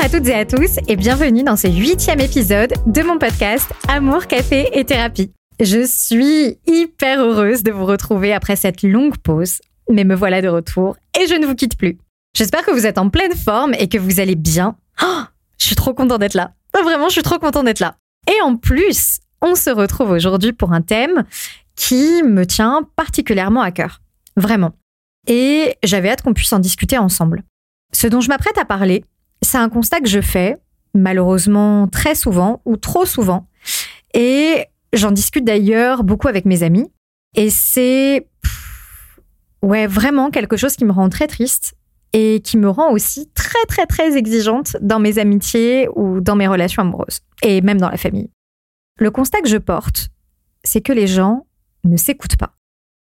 à toutes et à tous et bienvenue dans ce huitième épisode de mon podcast Amour, Café et Thérapie. Je suis hyper heureuse de vous retrouver après cette longue pause, mais me voilà de retour et je ne vous quitte plus. J'espère que vous êtes en pleine forme et que vous allez bien. Oh, je suis trop content d'être là. Vraiment, je suis trop content d'être là. Et en plus, on se retrouve aujourd'hui pour un thème qui me tient particulièrement à cœur. Vraiment. Et j'avais hâte qu'on puisse en discuter ensemble. Ce dont je m'apprête à parler, c'est un constat que je fais, malheureusement très souvent ou trop souvent. Et j'en discute d'ailleurs beaucoup avec mes amis. Et c'est ouais, vraiment quelque chose qui me rend très triste et qui me rend aussi très très très exigeante dans mes amitiés ou dans mes relations amoureuses et même dans la famille. Le constat que je porte, c'est que les gens ne s'écoutent pas.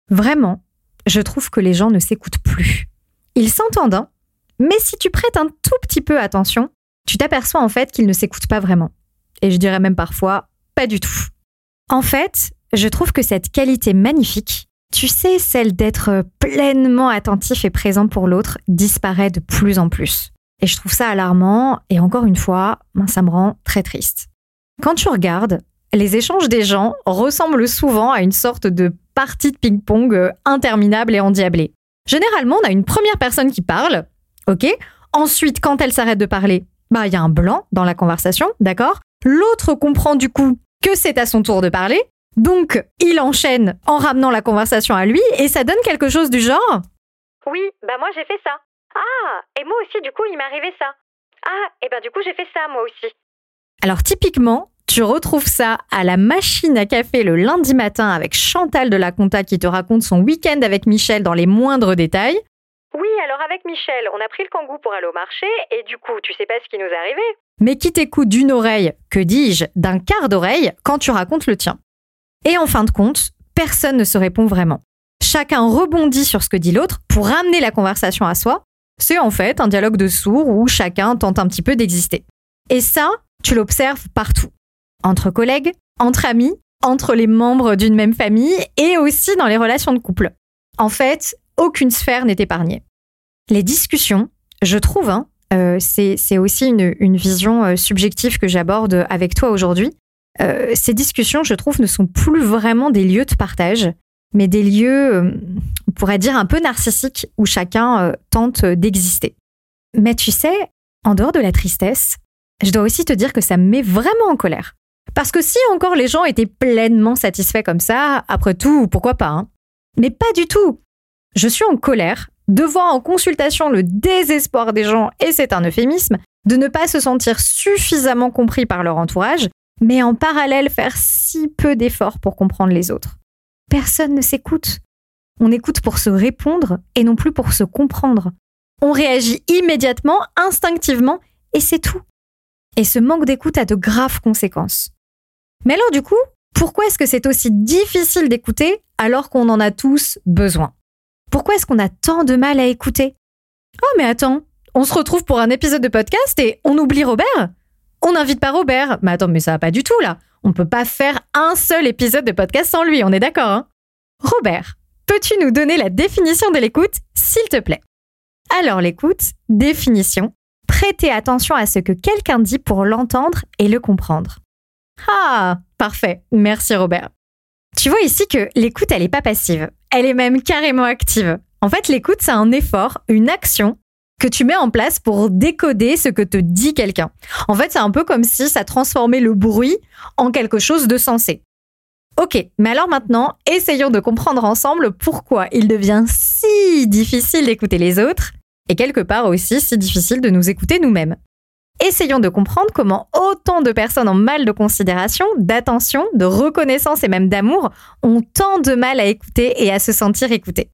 Vraiment, je trouve que les gens ne s'écoutent plus. Ils s'entendent, hein, mais si tu prêtes un tout petit peu attention, tu t'aperçois en fait qu'ils ne s'écoutent pas vraiment. Et je dirais même parfois pas du tout. En fait, je trouve que cette qualité magnifique, tu sais, celle d'être pleinement attentif et présent pour l'autre, disparaît de plus en plus. Et je trouve ça alarmant, et encore une fois, ben, ça me rend très triste. Quand tu regardes, les échanges des gens ressemblent souvent à une sorte de partie de ping-pong euh, interminable et endiablée. Généralement, on a une première personne qui parle, ok Ensuite, quand elle s'arrête de parler, bah il y a un blanc dans la conversation, d'accord? L'autre comprend du coup que c'est à son tour de parler, donc il enchaîne en ramenant la conversation à lui et ça donne quelque chose du genre Oui, bah moi j'ai fait ça. Ah, et moi aussi du coup il m'est arrivé ça. Ah, et ben du coup j'ai fait ça moi aussi. Alors typiquement, tu retrouves ça à la machine à café le lundi matin avec Chantal de la Conta qui te raconte son week-end avec Michel dans les moindres détails. Oui, alors avec Michel, on a pris le kangou pour aller au marché et du coup, tu sais pas ce qui nous est arrivé. Mais qui t'écoute d'une oreille, que dis-je, d'un quart d'oreille quand tu racontes le tien? Et en fin de compte, personne ne se répond vraiment. Chacun rebondit sur ce que dit l'autre pour ramener la conversation à soi. C'est en fait un dialogue de sourds où chacun tente un petit peu d'exister. Et ça, tu l'observes partout entre collègues, entre amis, entre les membres d'une même famille et aussi dans les relations de couple. En fait, aucune sphère n'est épargnée. Les discussions, je trouve, hein, euh, c'est aussi une, vision euh, subjective que j'aborde avec toi aujourd'hui. Euh, ces discussions, je trouve, ne sont plus vraiment des lieux de partage, mais des lieux, on pourrait dire, un peu narcissiques où chacun tente d'exister. Mais tu sais, en dehors de la tristesse, je dois aussi te dire que ça me met vraiment en colère. Parce que si encore les gens étaient pleinement satisfaits comme ça, après tout, pourquoi pas hein Mais pas du tout. Je suis en colère de voir en consultation le désespoir des gens, et c'est un euphémisme, de ne pas se sentir suffisamment compris par leur entourage, mais en parallèle faire si peu d'efforts pour comprendre les autres. Personne ne s'écoute. On écoute pour se répondre et non plus pour se comprendre. On réagit immédiatement, instinctivement, et c'est tout. Et ce manque d'écoute a de graves conséquences. Mais alors du coup, pourquoi est-ce que c'est aussi difficile d'écouter alors qu'on en a tous besoin? Pourquoi est-ce qu'on a tant de mal à écouter? Oh mais attends, on se retrouve pour un épisode de podcast et on oublie Robert? On n'invite pas Robert Mais attends, mais ça va pas du tout là On peut pas faire un seul épisode de podcast sans lui, on est d'accord hein? Robert, peux-tu nous donner la définition de l'écoute, s'il te plaît? Alors l'écoute, définition, prêter attention à ce que quelqu'un dit pour l'entendre et le comprendre. Ah, parfait. Merci Robert. Tu vois ici que l'écoute, elle n'est pas passive. Elle est même carrément active. En fait, l'écoute, c'est un effort, une action que tu mets en place pour décoder ce que te dit quelqu'un. En fait, c'est un peu comme si ça transformait le bruit en quelque chose de sensé. Ok, mais alors maintenant, essayons de comprendre ensemble pourquoi il devient si difficile d'écouter les autres et quelque part aussi si difficile de nous écouter nous-mêmes. Essayons de comprendre comment autant de personnes en mal de considération, d'attention, de reconnaissance et même d'amour ont tant de mal à écouter et à se sentir écoutées.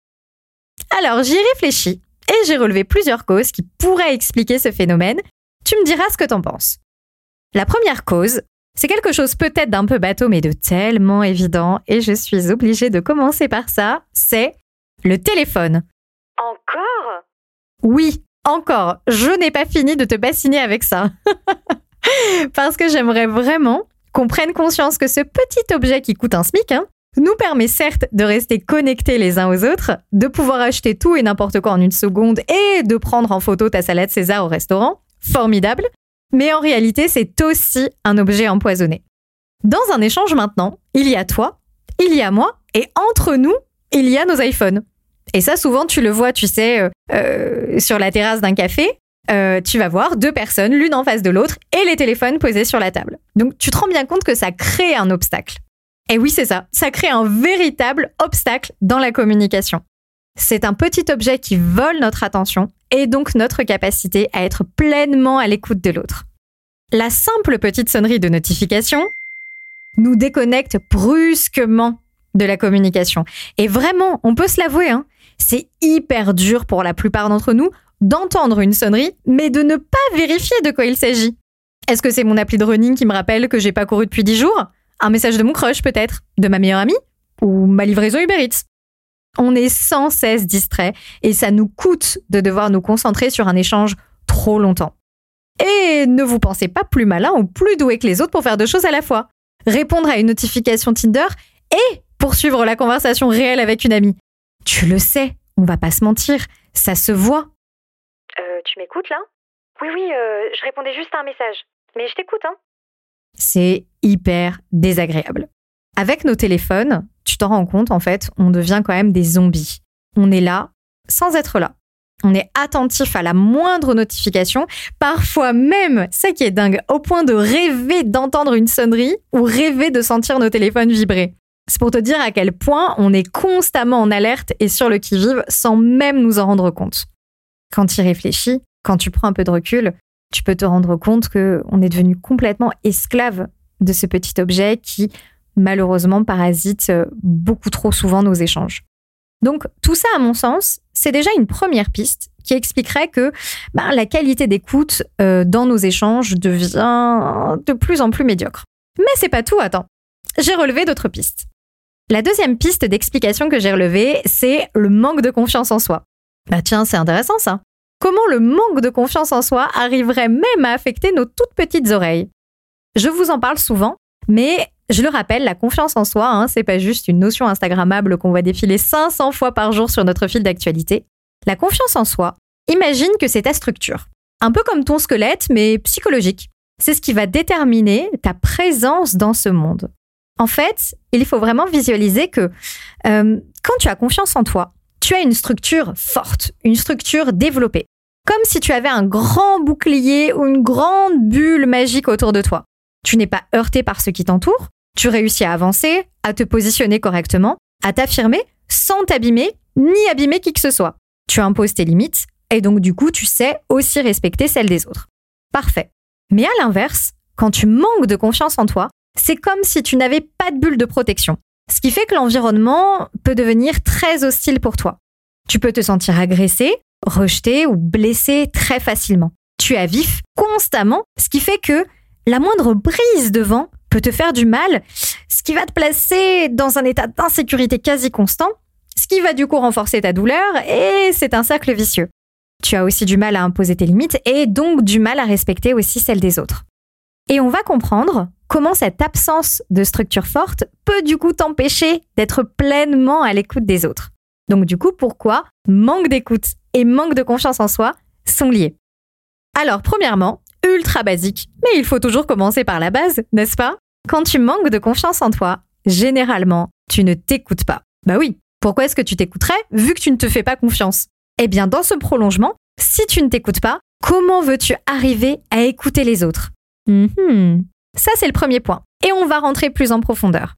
Alors j'y réfléchis et j'ai relevé plusieurs causes qui pourraient expliquer ce phénomène. Tu me diras ce que t'en penses. La première cause, c'est quelque chose peut-être d'un peu bateau mais de tellement évident et je suis obligée de commencer par ça, c'est le téléphone. Encore? Oui, encore, je n'ai pas fini de te bassiner avec ça. Parce que j'aimerais vraiment qu'on prenne conscience que ce petit objet qui coûte un SMIC hein, nous permet certes de rester connectés les uns aux autres, de pouvoir acheter tout et n'importe quoi en une seconde et de prendre en photo ta salade César au restaurant. Formidable. Mais en réalité, c'est aussi un objet empoisonné. Dans un échange maintenant, il y a toi, il y a moi, et entre nous, il y a nos iPhones. Et ça, souvent, tu le vois, tu sais, euh, euh, sur la terrasse d'un café, euh, tu vas voir deux personnes, l'une en face de l'autre, et les téléphones posés sur la table. Donc, tu te rends bien compte que ça crée un obstacle. Et oui, c'est ça, ça crée un véritable obstacle dans la communication. C'est un petit objet qui vole notre attention et donc notre capacité à être pleinement à l'écoute de l'autre. La simple petite sonnerie de notification nous déconnecte brusquement de la communication. Et vraiment, on peut se l'avouer, hein, c'est hyper dur pour la plupart d'entre nous d'entendre une sonnerie, mais de ne pas vérifier de quoi il s'agit. Est-ce que c'est mon appli de running qui me rappelle que j'ai pas couru depuis 10 jours? Un message de mon crush peut-être? De ma meilleure amie? Ou ma livraison Uber Eats? On est sans cesse distrait et ça nous coûte de devoir nous concentrer sur un échange trop longtemps. Et ne vous pensez pas plus malin ou plus doué que les autres pour faire deux choses à la fois. Répondre à une notification Tinder et poursuivre la conversation réelle avec une amie. Tu le sais, on va pas se mentir, ça se voit. Euh, tu m'écoutes là? Oui, oui, euh, je répondais juste à un message. Mais je t'écoute, hein. C'est hyper désagréable. Avec nos téléphones, tu t'en rends compte, en fait, on devient quand même des zombies. On est là sans être là. On est attentif à la moindre notification, parfois même, ça qui est dingue, au point de rêver d'entendre une sonnerie ou rêver de sentir nos téléphones vibrer. C'est pour te dire à quel point on est constamment en alerte et sur le qui-vive sans même nous en rendre compte. Quand tu y réfléchis, quand tu prends un peu de recul, tu peux te rendre compte que on est devenu complètement esclave de ce petit objet qui malheureusement parasite euh, beaucoup trop souvent nos échanges. Donc tout ça, à mon sens, c'est déjà une première piste qui expliquerait que bah, la qualité d'écoute euh, dans nos échanges devient de plus en plus médiocre. Mais c'est pas tout, attends. J'ai relevé d'autres pistes. La deuxième piste d'explication que j'ai relevée, c'est le manque de confiance en soi. Bah tiens, c'est intéressant ça. Comment le manque de confiance en soi arriverait même à affecter nos toutes petites oreilles? Je vous en parle souvent, mais je le rappelle, la confiance en soi, hein, c'est pas juste une notion instagrammable qu'on va défiler 500 fois par jour sur notre fil d'actualité. La confiance en soi, imagine que c'est ta structure. Un peu comme ton squelette, mais psychologique. C'est ce qui va déterminer ta présence dans ce monde. En fait, il faut vraiment visualiser que euh, quand tu as confiance en toi, tu as une structure forte, une structure développée. Comme si tu avais un grand bouclier ou une grande bulle magique autour de toi. Tu n'es pas heurté par ce qui t'entoure, tu réussis à avancer, à te positionner correctement, à t'affirmer sans t'abîmer ni abîmer qui que ce soit. Tu imposes tes limites et donc du coup tu sais aussi respecter celles des autres. Parfait. Mais à l'inverse, quand tu manques de confiance en toi, c'est comme si tu n'avais pas de bulle de protection. Ce qui fait que l'environnement peut devenir très hostile pour toi. Tu peux te sentir agressé, rejeté ou blessé très facilement. Tu es vif constamment, ce qui fait que la moindre brise de vent peut te faire du mal, ce qui va te placer dans un état d'insécurité quasi constant, ce qui va du coup renforcer ta douleur et c'est un cercle vicieux. Tu as aussi du mal à imposer tes limites et donc du mal à respecter aussi celles des autres. Et on va comprendre comment cette absence de structure forte peut du coup t'empêcher d'être pleinement à l'écoute des autres. Donc du coup, pourquoi manque d'écoute et manque de confiance en soi sont liés Alors, premièrement, ultra basique, mais il faut toujours commencer par la base, n'est-ce pas? Quand tu manques de confiance en toi, généralement, tu ne t'écoutes pas. Bah oui, pourquoi est-ce que tu t'écouterais vu que tu ne te fais pas confiance? Eh bien, dans ce prolongement, si tu ne t'écoutes pas, comment veux-tu arriver à écouter les autres? Mhm. Ça, c'est le premier point. Et on va rentrer plus en profondeur.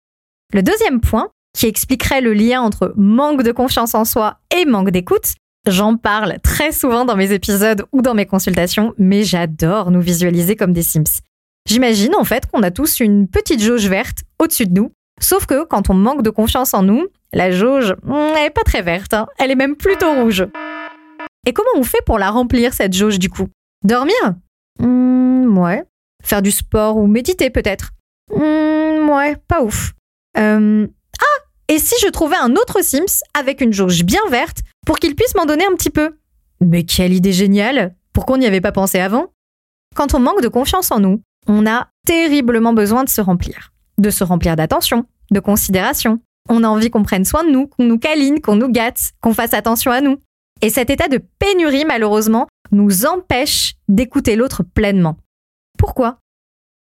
Le deuxième point, qui expliquerait le lien entre manque de confiance en soi et manque d'écoute, j'en parle très souvent dans mes épisodes ou dans mes consultations, mais j'adore nous visualiser comme des Sims. J'imagine en fait qu'on a tous une petite jauge verte au-dessus de nous, sauf que quand on manque de confiance en nous, la jauge, hmm, elle est pas très verte, hein. elle est même plutôt rouge. Et comment on fait pour la remplir cette jauge du coup? Dormir? Mmh, Ouais, Faire du sport ou méditer peut-être? Mmh, Ouais, pas ouf. Euh, ah Et si je trouvais un autre Sims avec une jauge bien verte pour qu'il puisse m'en donner un petit peu? Mais quelle idée géniale Pourquoi on n'y avait pas pensé avant Quand on manque de confiance en nous, on a terriblement besoin de se remplir. De se remplir d'attention, de considération. On a envie qu'on prenne soin de nous, qu'on nous câline, qu'on nous gâte, qu'on fasse attention à nous. Et cet état de pénurie, malheureusement, nous empêche d'écouter l'autre pleinement. Pourquoi?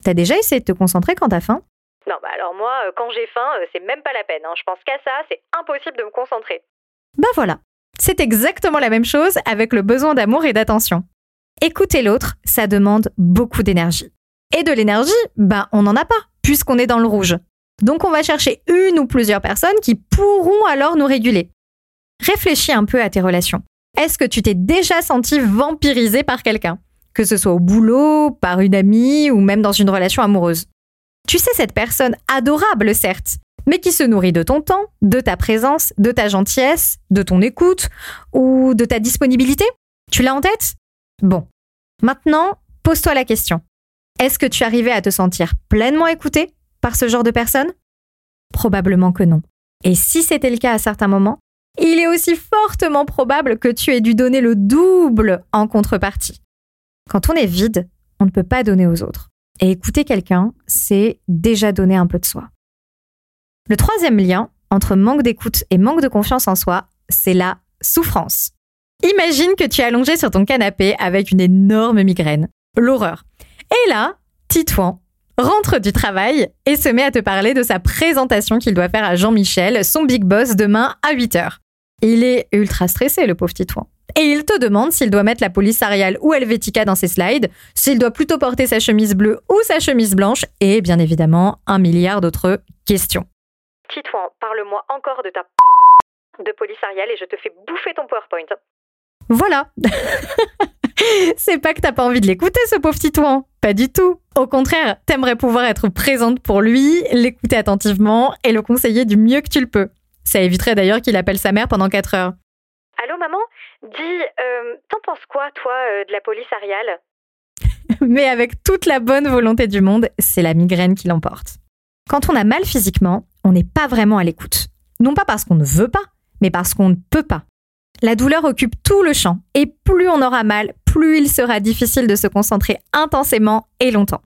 T'as déjà essayé de te concentrer quand t'as faim? Non, bah alors moi, euh, quand j'ai faim, euh, c'est même pas la peine. hein. Je pense qu'à ça, c'est impossible de me concentrer. Bah voilà, c'est exactement la même chose avec le besoin d'amour et d'attention. Écouter l'autre, ça demande beaucoup d'énergie. Et de l'énergie, bah on n'en a pas, puisqu'on est dans le rouge. Donc on va chercher une ou plusieurs personnes qui pourront alors nous réguler. Réfléchis un peu à tes relations. Est-ce que tu t'es déjà senti vampirisé par quelqu'un? Que ce soit au boulot, par une amie ou même dans une relation amoureuse. Tu sais cette personne adorable, certes, mais qui se nourrit de ton temps, de ta présence, de ta gentillesse, de ton écoute ou de ta disponibilité Tu l'as en tête? Bon. Maintenant, pose-toi la question. Est-ce que tu arrivais à te sentir pleinement écouté par ce genre de personne? Probablement que non. Et si c'était le cas à certains moments, il est aussi fortement probable que tu aies dû donner le double en contrepartie. Quand on est vide, on ne peut pas donner aux autres. Et écouter quelqu'un, c'est déjà donner un peu de soi. Le troisième lien entre manque d'écoute et manque de confiance en soi, c'est la souffrance. Imagine que tu es allongé sur ton canapé avec une énorme migraine. L'horreur. Et là, Titouan rentre du travail et se met à te parler de sa présentation qu'il doit faire à Jean-Michel, son big boss, demain à 8h. Il est ultra stressé, le pauvre Titouan. Et il te demande s'il doit mettre la police Arial ou Helvetica dans ses slides, s'il doit plutôt porter sa chemise bleue ou sa chemise blanche, et bien évidemment un milliard d'autres questions. Titouan, parle-moi encore de ta de police Ariel et je te fais bouffer ton PowerPoint. Voilà. C'est pas que t'as pas envie de l'écouter, ce pauvre Titouan. Pas du tout. Au contraire, t'aimerais pouvoir être présente pour lui, l'écouter attentivement et le conseiller du mieux que tu le peux. Ça éviterait d'ailleurs qu'il appelle sa mère pendant 4 heures. Dis, euh, t'en penses quoi toi euh, de la police Arial Mais avec toute la bonne volonté du monde, c'est la migraine qui l'emporte. Quand on a mal physiquement, on n'est pas vraiment à l'écoute. Non pas parce qu'on ne veut pas, mais parce qu'on ne peut pas. La douleur occupe tout le champ, et plus on aura mal, plus il sera difficile de se concentrer intensément et longtemps.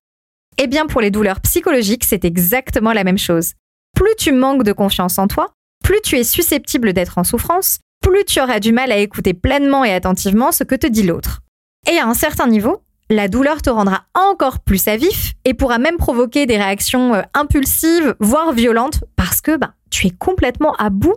Eh bien, pour les douleurs psychologiques, c'est exactement la même chose. Plus tu manques de confiance en toi, plus tu es susceptible d'être en souffrance, plus tu auras du mal à écouter pleinement et attentivement ce que te dit l'autre. Et à un certain niveau, la douleur te rendra encore plus à vif et pourra même provoquer des réactions euh, impulsives, voire violentes, parce que bah, tu es complètement à bout.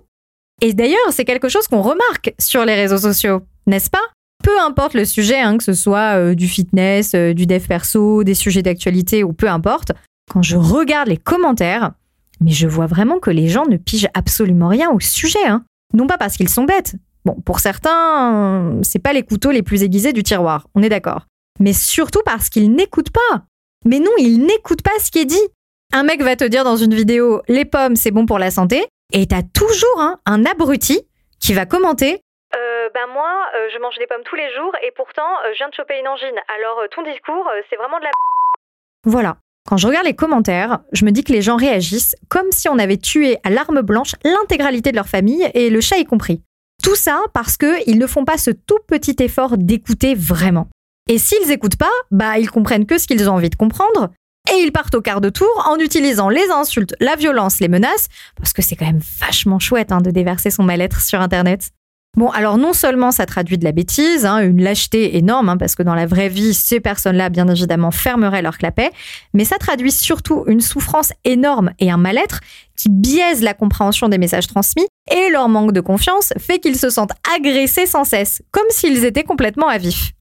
Et d'ailleurs, c'est quelque chose qu'on remarque sur les réseaux sociaux, n'est-ce pas? Peu importe le sujet, hein, que ce soit euh, du fitness, euh, du dev perso, des sujets d'actualité ou peu importe, quand je regarde les commentaires, mais je vois vraiment que les gens ne pigent absolument rien au sujet. Hein. Non pas parce qu'ils sont bêtes. Bon, pour certains, c'est pas les couteaux les plus aiguisés du tiroir, on est d'accord mais surtout parce qu'ils n'écoutent pas. Mais non, ils n'écoutent pas ce qui est dit. Un mec va te dire dans une vidéo les pommes c'est bon pour la santé, et t'as toujours hein, un abruti qui va commenter euh, ben moi, euh, je mange des pommes tous les jours et pourtant, euh, je viens de choper une angine. Alors, ton discours, c'est vraiment de la... Voilà. Quand je regarde les commentaires, je me dis que les gens réagissent comme si on avait tué à l'arme blanche l'intégralité de leur famille et le chat y compris. Tout ça parce qu'ils ne font pas ce tout petit effort d'écouter vraiment. Et s'ils écoutent pas, bah ils comprennent que ce qu'ils ont envie de comprendre. Et ils partent au quart de tour en utilisant les insultes, la violence, les menaces, parce que c'est quand même vachement chouette hein, de déverser son mal-être sur Internet. Bon, alors non seulement ça traduit de la bêtise, hein, une lâcheté énorme, hein, parce que dans la vraie vie, ces personnes-là, bien évidemment, fermeraient leur clapet, mais ça traduit surtout une souffrance énorme et un mal-être qui biaise la compréhension des messages transmis, et leur manque de confiance fait qu'ils se sentent agressés sans cesse, comme s'ils étaient complètement à vif.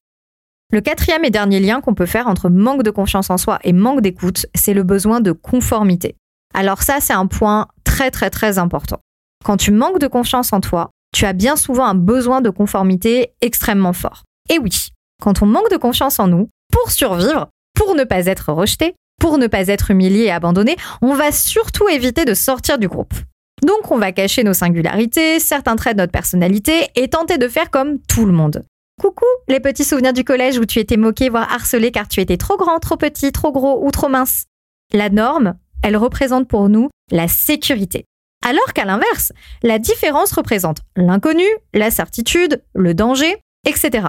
Le quatrième et dernier lien qu'on peut faire entre manque de confiance en soi et manque d'écoute, c'est le besoin de conformité. Alors ça, c'est un point très très très important. Quand tu manques de confiance en toi, tu as bien souvent un besoin de conformité extrêmement fort. Et oui, quand on manque de confiance en nous, pour survivre, pour ne pas être rejeté, pour ne pas être humilié et abandonné, on va surtout éviter de sortir du groupe. Donc on va cacher nos singularités, certains traits de notre personnalité et tenter de faire comme tout le monde. Coucou les petits souvenirs du collège où tu étais moqué, voire harcelé car tu étais trop grand, trop petit, trop gros ou trop mince. La norme, elle représente pour nous la sécurité. Alors qu'à l'inverse, la différence représente l'inconnu, la certitude, le danger, etc.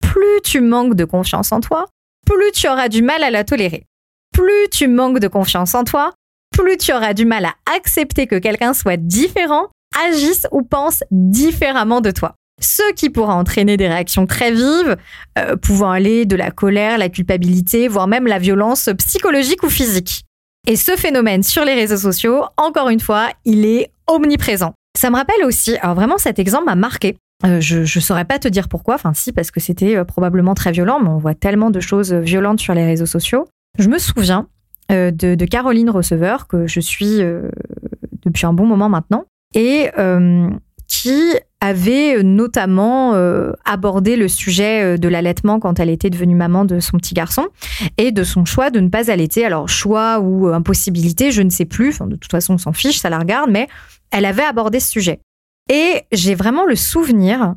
Plus tu manques de confiance en toi, plus tu auras du mal à la tolérer. Plus tu manques de confiance en toi, plus tu auras du mal à accepter que quelqu'un soit différent, agisse ou pense différemment de toi. ce qui pourra entraîner des réactions très vives, euh, pouvant aller de la colère, la culpabilité, voire même la violence psychologique ou physique. Et ce phénomène sur les réseaux sociaux, encore une fois, il est omniprésent. Ça me rappelle aussi, alors vraiment cet exemple m'a marqué. Euh, je ne saurais pas te dire pourquoi, enfin si, parce que c'était euh, probablement très violent, mais on voit tellement de choses violentes sur les réseaux sociaux. Je me souviens de, de, Caroline Receveur, que je suis depuis un bon moment maintenant, et qui avait euh, notamment euh, abordé le sujet euh, de l'allaitement quand elle était devenue maman de son petit garçon et de son choix de ne pas allaiter. Alors choix ou impossibilité, je ne sais plus. de toute façon, on s'en fiche, ça la regarde, mais elle avait abordé ce sujet. Et j'ai vraiment le souvenir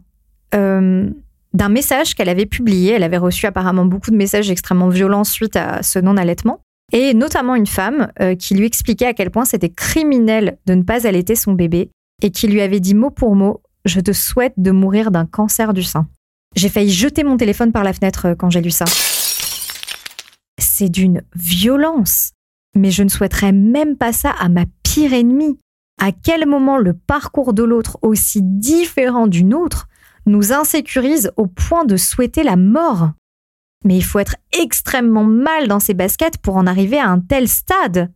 d'un message qu'elle avait publié. Elle avait reçu apparemment beaucoup de messages extrêmement violents suite à ce non-allaitement. Et notamment une femme qui lui expliquait à quel point c'était criminel de ne pas allaiter son bébé et qui lui avait dit mot pour mot Je te souhaite de mourir d'un cancer du sein. J'ai failli jeter mon téléphone par la fenêtre euh, quand j'ai lu ça. C'est d'une violence. Mais je ne souhaiterais même pas ça à ma pire ennemie. À quel moment le parcours de l'autre, aussi différent du nôtre, nous insécurise au point de souhaiter la mort? Mais il faut être extrêmement mal dans ses baskets pour en arriver à un tel stade.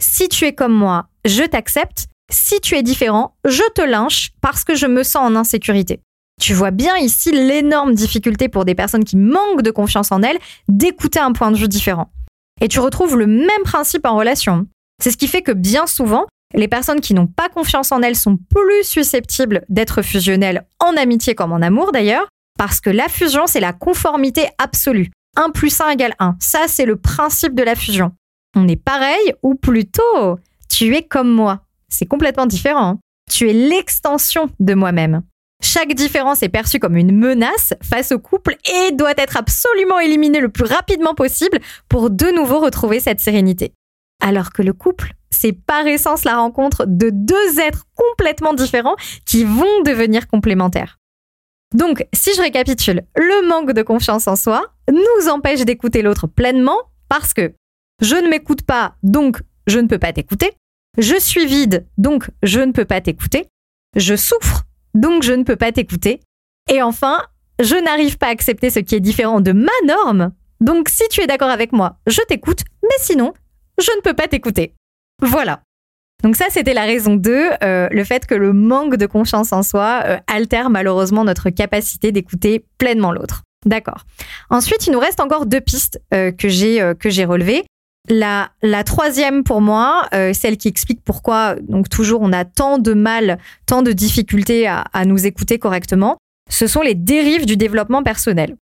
Si tu es comme moi, je t'accepte, si tu es différent, je te lynche parce que je me sens en insécurité. Tu vois bien ici l'énorme difficulté pour des personnes qui manquent de confiance en elles d'écouter un point de vue différent. Et tu retrouves le même principe en relation. C'est ce qui fait que bien souvent, les personnes qui n'ont pas confiance en elles sont plus susceptibles d'être fusionnelles en amitié comme en amour d'ailleurs, parce que la fusion, c'est la conformité absolue. 1 plus 1 égale 1. Ça, c'est le principe de la fusion. On est pareil, ou plutôt, tu es comme moi c'est complètement différent. Tu es l'extension de moi-même. Chaque différence est perçue comme une menace face au couple et doit être absolument éliminée le plus rapidement possible pour de nouveau retrouver cette sérénité. Alors que le couple, c'est par essence la rencontre de deux êtres complètement différents qui vont devenir complémentaires. Donc, si je récapitule, le manque de confiance en soi nous empêche d'écouter l'autre pleinement parce que je ne m'écoute pas, donc je ne peux pas t'écouter. Je suis vide, donc je ne peux pas t'écouter. Je souffre, donc je ne peux pas t'écouter. Et enfin, je n'arrive pas à accepter ce qui est différent de ma norme. Donc si tu es d'accord avec moi, je t'écoute, mais sinon, je ne peux pas t'écouter. Voilà. Donc ça, c'était la raison 2, euh, le fait que le manque de confiance en soi euh, altère malheureusement notre capacité d'écouter pleinement l'autre. D'accord. Ensuite, il nous reste encore deux pistes euh, que j'ai que j'ai relevées. La, troisième pour moi, euh, celle qui explique pourquoi donc toujours on a tant de mal, tant de difficultés à, à nous écouter correctement, ce sont les dérives du développement personnel.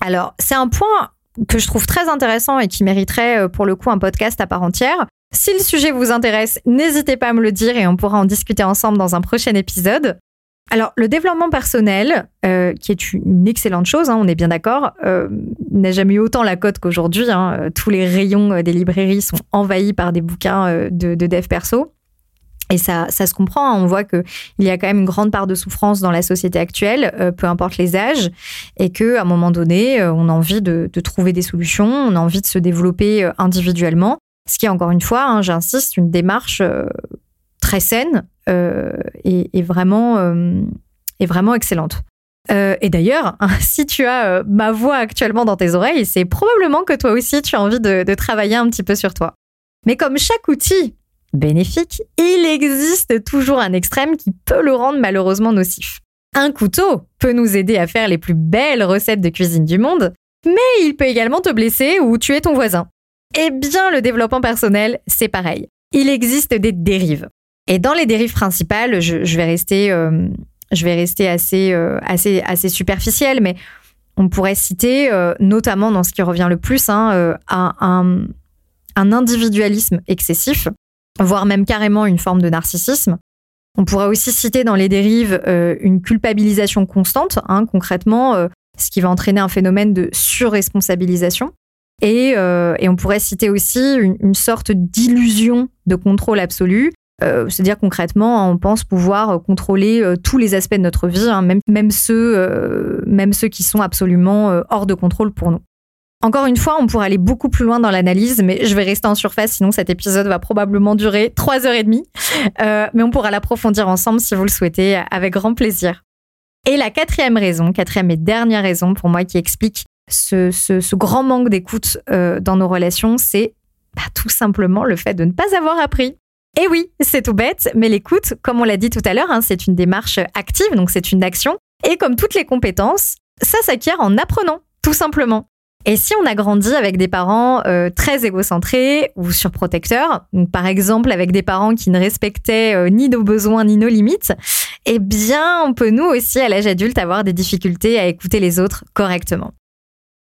Alors c'est un point que je trouve très intéressant et qui mériterait euh, pour le coup un podcast à part entière. Si le sujet vous intéresse, n'hésitez pas à me le dire et on pourra en discuter ensemble dans un prochain épisode. Alors, le développement personnel, euh, qui est une excellente chose, hein, on est bien d'accord, euh, n'a jamais eu autant la cote qu'aujourd'hui. Hein. Euh, tous les rayons des librairies sont envahis par des bouquins de, dev perso. Et ça, ça se comprend, hein. on voit qu'il y a quand même une grande part de souffrance dans la société actuelle, peu importe les âges, et qu'à un moment donné, on a envie de, de, trouver des solutions, on a envie de se développer individuellement, ce qui est encore une fois, j'insiste, une démarche très saine euh, et, vraiment, euh, est vraiment excellente. Euh, et d'ailleurs, si tu as ma voix actuellement dans tes oreilles, c'est probablement que toi aussi tu as envie de, de travailler un petit peu sur toi. Mais comme chaque outil bénéfique, il existe toujours un extrême qui peut le rendre malheureusement nocif. Un couteau peut nous aider à faire les plus belles recettes de cuisine du monde, mais il peut également te blesser ou tuer ton voisin. Eh bien, le développement personnel, c'est pareil. Il existe des dérives. Et dans les dérives principales, je, vais rester, je vais rester euh, assez, euh, superficielle, mais on pourrait citer, euh, notamment dans ce qui revient le plus, hein, un, un, individualisme excessif, voire même carrément une forme de narcissisme. On pourrait aussi citer dans les dérives une culpabilisation constante, hein, concrètement, ce qui va entraîner un phénomène de surresponsabilisation. Et, et on pourrait citer aussi une sorte d'illusion de contrôle absolu, euh, c'est-à-dire concrètement, on pense pouvoir euh, contrôler euh, tous les aspects de notre vie, hein, même, ceux, même ceux qui sont absolument hors de contrôle pour nous. Encore une fois, on pourrait aller beaucoup plus loin dans l'analyse, mais je vais rester en surface, sinon cet épisode va probablement durer trois heures et demie. mais on pourra l'approfondir ensemble si vous le souhaitez, avec grand plaisir. Et la quatrième raison, quatrième et dernière raison pour moi qui explique ce, grand manque d'écoute dans nos relations, c'est bah, tout simplement le fait de ne pas avoir appris. Et oui, c'est tout bête, mais l'écoute, comme on l'a dit tout à l'heure, hein, c'est une démarche active, donc c'est une action. Et comme toutes les compétences, ça s'acquiert en apprenant, tout simplement. Et si on a grandi avec des parents euh, très égocentrés ou surprotecteurs, par exemple avec des parents qui ne respectaient euh, ni nos besoins ni nos limites, eh bien on peut nous aussi à l'âge adulte avoir des difficultés à écouter les autres correctement.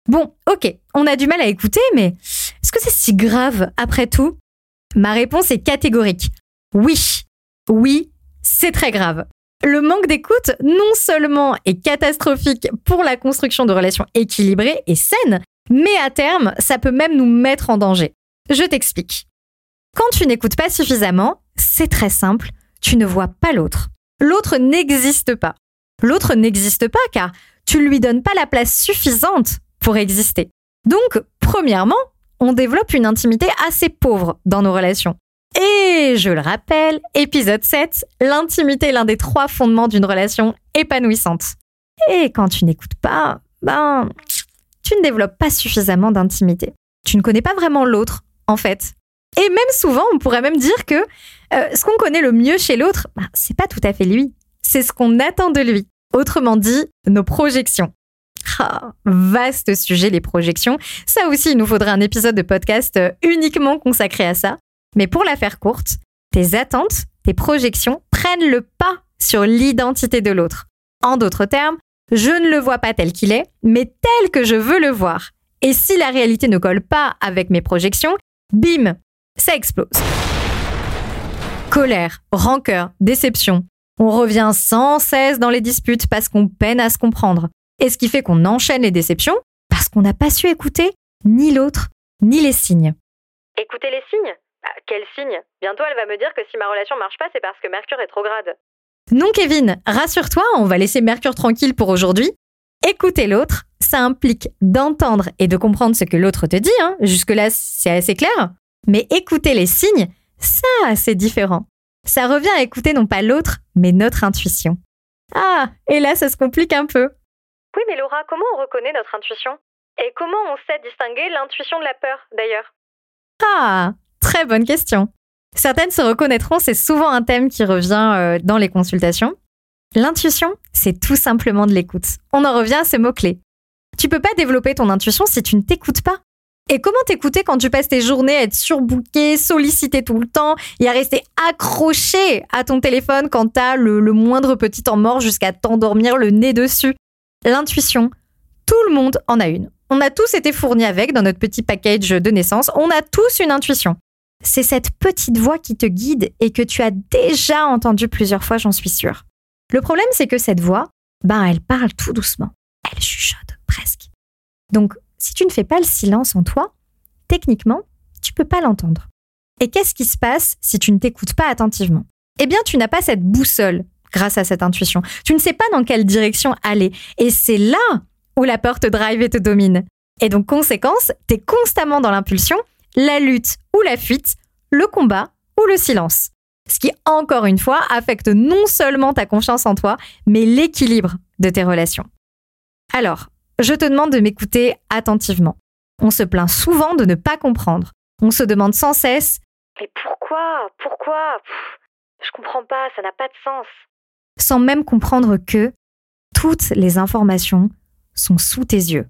Bon, ok, on a du mal à écouter, mais est-ce que c'est si grave après tout? Ma réponse est catégorique. Oui, oui, c'est très grave. Le manque d'écoute, non seulement est catastrophique pour la construction de relations équilibrées et saines, mais à terme, ça peut même nous mettre en danger. Je t'explique. Quand tu n'écoutes pas suffisamment, c'est très simple, tu ne vois pas l'autre. L'autre n'existe pas. L'autre n'existe pas car tu lui donnes pas la place suffisante pour exister. Donc, premièrement, on développe une intimité assez pauvre dans nos relations. Et je le rappelle, épisode 7, l'intimité est l'un des trois fondements d'une relation épanouissante. Et quand tu n'écoutes pas, ben, tu ne développes pas suffisamment d'intimité. Tu ne connais pas vraiment l'autre, en fait. Et même souvent, on pourrait même dire que euh, ce qu'on connaît le mieux chez l'autre, ben, c'est pas tout à fait lui. C'est ce qu'on attend de lui. Autrement dit, nos projections. Vaste sujet, les projections. Ça aussi, il nous faudra un épisode de podcast euh, uniquement consacré à ça. Mais pour la faire courte, tes attentes, tes projections prennent le pas sur l'identité de l'autre. En d'autres termes, je ne le vois pas tel qu'il est, mais tel que je veux le voir. Et si la réalité ne colle pas avec mes projections, bim, ça explose. Colère, rancœur, déception. On revient sans cesse dans les disputes parce qu'on peine à se comprendre. Et ce qui fait qu'on enchaîne les déceptions parce qu'on n'a pas su écouter ni l'autre, ni les signes. Écouter les signes? Bah, Quels signes? Bientôt elle va me dire que si ma relation marche pas, c'est parce que Mercure est trop grade. Non Kevin, rassure-toi, on va laisser Mercure tranquille pour aujourd'hui. Écouter l'autre, ça implique d'entendre et de comprendre ce que l'autre te dit, hein. jusque-là c'est assez clair. Mais écouter les signes, ça c'est différent. Ça revient à écouter non pas l'autre, mais notre intuition. Ah, et là ça se complique un peu. Oui, mais Laura, comment on reconnaît notre intuition? Et comment on sait distinguer l'intuition de la peur, d'ailleurs? Ah, très bonne question. Certaines se reconnaîtront, c'est souvent un thème qui revient euh, dans les consultations. L'intuition, c'est tout simplement de l'écoute. On en revient à ce mot-clé. Tu peux pas développer ton intuition si tu ne t'écoutes pas. Et comment t'écouter quand tu passes tes journées à être surbooké, sollicité tout le temps et à rester accroché à ton téléphone quand t'as le, le moindre petit temps mort jusqu'à t'endormir le nez dessus? L'intuition, tout le monde en a une. On a tous été fournis avec dans notre petit package de naissance. On a tous une intuition. C'est cette petite voix qui te guide et que tu as déjà entendue plusieurs fois, j'en suis sûre. Le problème, c'est que cette voix, ben, elle parle tout doucement. Elle chuchote presque. Donc, si tu ne fais pas le silence en toi, techniquement, tu peux pas l'entendre. Et qu'est-ce qui se passe si tu ne t'écoutes pas attentivement? Eh bien, tu n'as pas cette boussole grâce à cette intuition. Tu ne sais pas dans quelle direction aller. Et c'est là où la peur te drive et te domine. Et donc, conséquence, tu es constamment dans l'impulsion, la lutte ou la fuite, le combat ou le silence. Ce qui, encore une fois, affecte non seulement ta confiance en toi, mais l'équilibre de tes relations. Alors, je te demande de m'écouter attentivement. On se plaint souvent de ne pas comprendre. On se demande sans cesse Mais pourquoi? Pourquoi? Je comprends pas, ça n'a pas de sens sans même comprendre que toutes les informations sont sous tes yeux.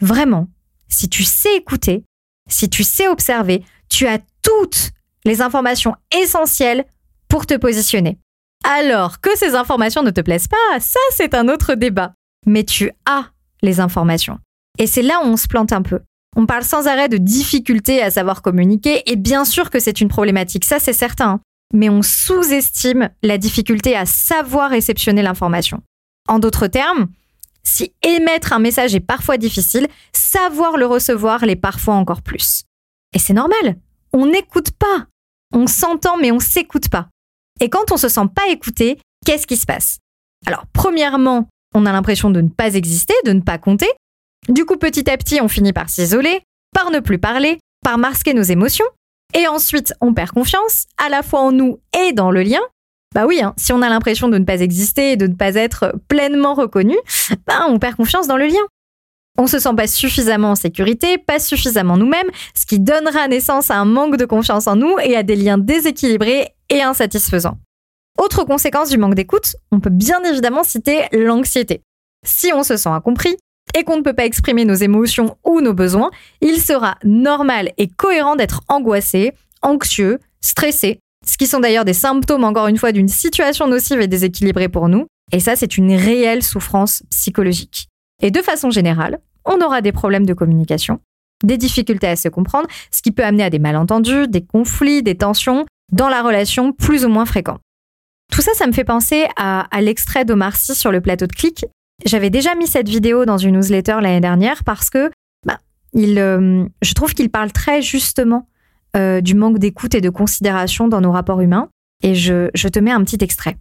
Vraiment, si tu sais écouter, si tu sais observer, tu as toutes les informations essentielles pour te positionner. Alors que ces informations ne te plaisent pas, ça c'est un autre débat. Mais tu as les informations. Et c'est là où on se plante un peu. On parle sans arrêt de difficultés à savoir communiquer, et bien sûr que c'est une problématique, ça c'est certain mais on sous-estime la difficulté à savoir réceptionner l'information. En d'autres termes, si émettre un message est parfois difficile, savoir le recevoir l'est parfois encore plus. Et c'est normal, on n'écoute pas. On s'entend mais on s'écoute pas. Et quand on se sent pas écouté, qu'est-ce qui se passe? Alors, premièrement, on a l'impression de ne pas exister, de ne pas compter. Du coup, petit à petit, on finit par s'isoler, par ne plus parler, par masquer nos émotions. Et ensuite, on perd confiance, à la fois en nous et dans le lien. Bah oui, hein, si on a l'impression de ne pas exister et de ne pas être pleinement reconnu, bah on perd confiance dans le lien. On se sent pas suffisamment en sécurité, pas suffisamment nous-mêmes, ce qui donnera naissance à un manque de confiance en nous et à des liens déséquilibrés et insatisfaisants. Autre conséquence du manque d'écoute, on peut bien évidemment citer l'anxiété. Si on se sent incompris et qu'on ne peut pas exprimer nos émotions ou nos besoins, il sera normal et cohérent d'être angoissé, anxieux, stressé, ce qui sont d'ailleurs des symptômes encore une fois d'une situation nocive et déséquilibrée pour nous, et ça c'est une réelle souffrance psychologique. Et de façon générale, on aura des problèmes de communication, des difficultés à se comprendre, ce qui peut amener à des malentendus, des conflits, des tensions dans la relation plus ou moins fréquents. Tout ça, ça me fait penser à, l'extrait d'Omar Sy sur le plateau de Click. J'avais déjà mis cette vidéo dans une newsletter l'année dernière parce que bah, euh, je trouve qu'il parle très justement euh, du manque d'écoute et de considération dans nos rapports humains. Et je, te mets un petit extrait.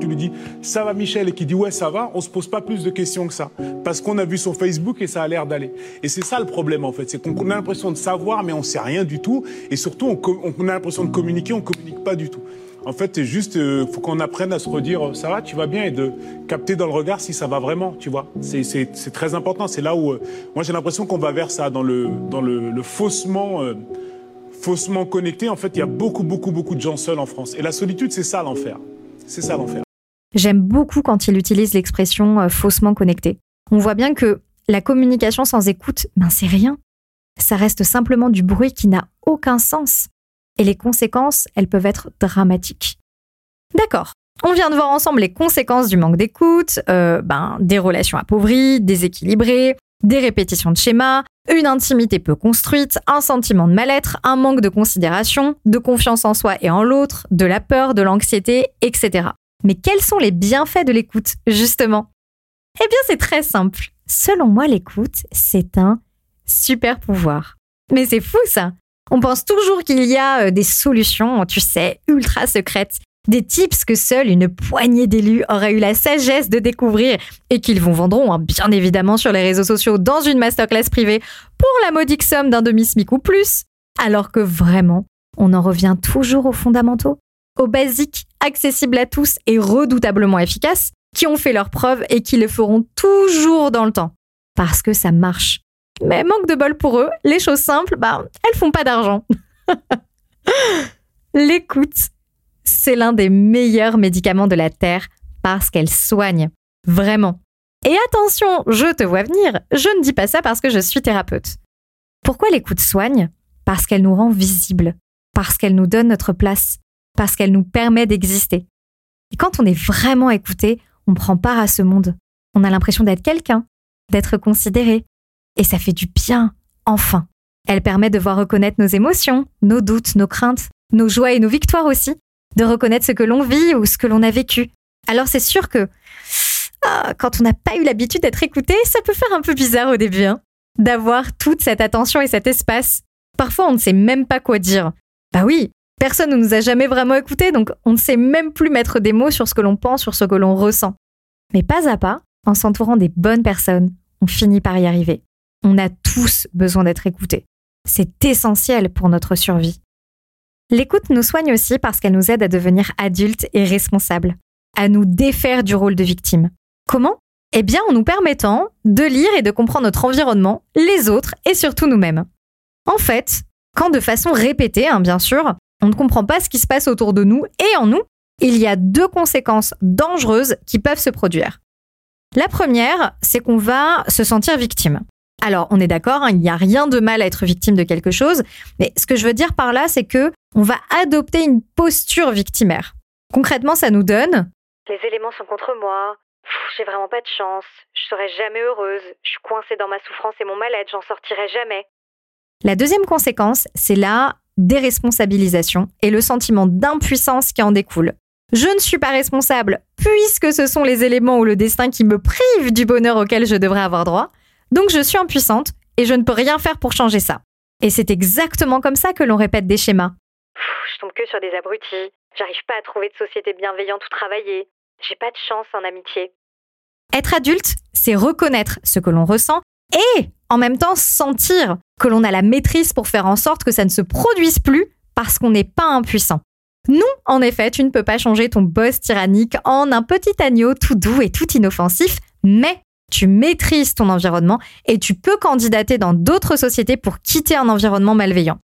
Tu lui dis ça va Michel et qui dit ouais ça va, on se pose pas plus de questions que ça parce qu'on a vu sur Facebook et ça a l'air d'aller. Et c'est ça le problème en fait, c'est qu'on a l'impression de savoir mais on sait rien du tout et surtout on, on a l'impression de communiquer, on communique pas du tout. En fait, c'est juste, euh, faut qu'on apprenne à se redire, ça va, tu vas bien, et de capter dans le regard si ça va vraiment, tu vois. C'est très important. C'est là où, euh, moi, j'ai l'impression qu'on va vers ça, dans le, dans le, le faussement, euh, faussement connecté. En fait, il y a beaucoup, beaucoup, beaucoup de gens seuls en France. Et la solitude, c'est ça l'enfer. C'est ça l'enfer. J'aime beaucoup quand il utilise l'expression faussement connecté. On voit bien que la communication sans écoute, ben c'est rien. Ça reste simplement du bruit qui n'a aucun sens et les conséquences, elles peuvent être dramatiques. D'accord. On vient de voir ensemble les conséquences du manque d'écoute, euh, ben, des relations appauvries, déséquilibrées, des répétitions de schémas, une intimité peu construite, un sentiment de mal-être, un manque de considération, de confiance en soi et en l'autre, de la peur, de l'anxiété, etc. Mais quels sont les bienfaits de l'écoute, justement? Eh bien, c'est très simple. Selon moi, l'écoute, c'est un super pouvoir. Mais c'est fou ça on pense toujours qu'il y a euh, des solutions, tu sais, ultra secrètes, des tips que seule une poignée d'élus aurait eu la sagesse de découvrir et qu'ils vous vendront hein, bien évidemment sur les réseaux sociaux dans une masterclass privée pour la modique somme d'un demi-smic ou plus. Alors que vraiment, on en revient toujours aux fondamentaux, aux basiques, accessibles à tous et redoutablement efficaces, qui ont fait leurs preuves et qui le feront toujours dans le temps. Parce que ça marche. Mais manque de bol pour eux, les choses simples, bah, elles font pas d'argent. L'écoute, c'est l'un des meilleurs médicaments de la Terre parce qu'elle soigne. Vraiment. Et attention, je te vois venir, je ne dis pas ça parce que je suis thérapeute. Pourquoi l'écoute soigne? Parce qu'elle nous rend visibles, parce qu'elle nous donne notre place, parce qu'elle nous permet d'exister. Et quand on est vraiment écouté, on prend part à ce monde. On a l'impression d'être quelqu'un, d'être considéré, et ça fait du bien, enfin. Elle permet de voir reconnaître nos émotions, nos doutes, nos craintes, nos joies et nos victoires aussi, de reconnaître ce que l'on vit ou ce que l'on a vécu. Alors c'est sûr que ah, quand on n'a pas eu l'habitude d'être écouté, ça peut faire un peu bizarre au début, hein, d'avoir toute cette attention et cet espace. Parfois on ne sait même pas quoi dire. Bah oui, personne ne nous a jamais vraiment écoutés, donc on ne sait même plus mettre des mots sur ce que l'on pense, sur ce que l'on ressent. Mais pas à pas, en s'entourant des bonnes personnes, on finit par y arriver. On a tous besoin d'être écoutés. C'est essentiel pour notre survie. L'écoute nous soigne aussi parce qu'elle nous aide à devenir adultes et responsables, à nous défaire du rôle de victime. Comment? Eh bien en nous permettant de lire et de comprendre notre environnement, les autres et surtout nous-mêmes. En fait, quand de façon répétée, hein, bien sûr, on ne comprend pas ce qui se passe autour de nous et en nous, il y a deux conséquences dangereuses qui peuvent se produire. La première, c'est qu'on va se sentir victime. Alors, on est d'accord, hein, il n'y a rien de mal à être victime de quelque chose, mais ce que je veux dire par là, c'est que on va adopter une posture victimaire. Concrètement, ça nous donne Les éléments sont contre moi. J'ai vraiment pas de chance. Je serai jamais heureuse. Je suis coincée dans ma souffrance et mon mal-être. J'en sortirai jamais. La deuxième conséquence, c'est la déresponsabilisation et le sentiment d'impuissance qui en découle. Je ne suis pas responsable puisque ce sont les éléments ou le destin qui me privent du bonheur auquel je devrais avoir droit. Donc je suis impuissante et je ne peux rien faire pour changer ça. Et c'est exactement comme ça que l'on répète des schémas. je tombe que sur des abrutis. J'arrive pas à trouver de société bienveillante où travailler. J'ai pas de chance en amitié. Être adulte, c'est reconnaître ce que l'on ressent et en même temps sentir que l'on a la maîtrise pour faire en sorte que ça ne se produise plus parce qu'on n'est pas impuissant. Non, en effet, tu ne peux pas changer ton boss tyrannique en un petit agneau tout doux et tout inoffensif, mais tu maîtrises ton environnement et tu peux candidater dans d'autres sociétés pour quitter un environnement malveillant.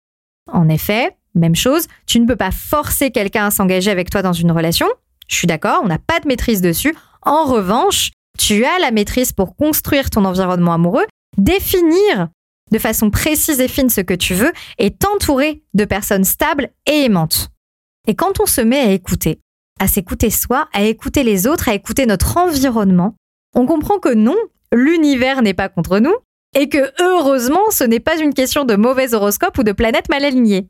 En effet, même chose, tu ne peux pas forcer quelqu'un à s'engager avec toi dans une relation. Je suis d'accord, on n'a pas de maîtrise dessus. En revanche, tu as la maîtrise pour construire ton environnement amoureux, définir de façon précise et fine ce que tu veux et t'entourer de personnes stables et aimantes. Et quand on se met à écouter, à s'écouter soi, à écouter les autres, à écouter notre environnement, on comprend que non, l'univers n'est pas contre nous et que heureusement, ce n'est pas une question de mauvais horoscope ou de planète mal alignée.